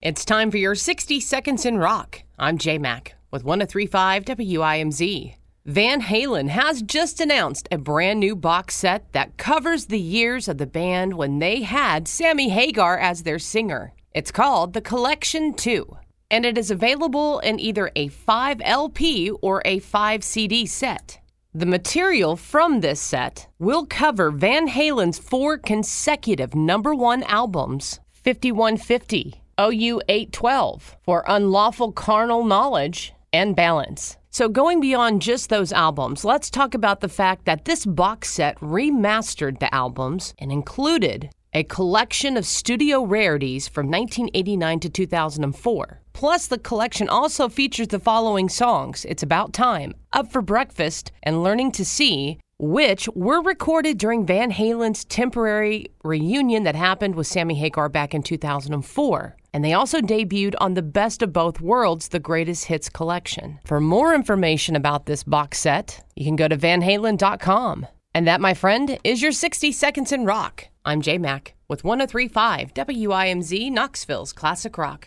It's time for your 60 Seconds in Rock. I'm J Mac with 1035 WIMZ. Van Halen has just announced a brand new box set that covers the years of the band when they had Sammy Hagar as their singer. It's called The Collection 2, and it is available in either a 5 LP or a 5 CD set. The material from this set will cover Van Halen's four consecutive number one albums 5150. OU 812 for unlawful carnal knowledge and balance. So, going beyond just those albums, let's talk about the fact that this box set remastered the albums and included a collection of studio rarities from 1989 to 2004. Plus, the collection also features the following songs It's About Time, Up for Breakfast, and Learning to See, which were recorded during Van Halen's temporary reunion that happened with Sammy Hagar back in 2004. And they also debuted on the Best of Both Worlds, the Greatest Hits collection. For more information about this box set, you can go to vanhalen.com. And that, my friend, is your 60 Seconds in Rock. I'm Jay Mack with 1035 WIMZ Knoxville's Classic Rock.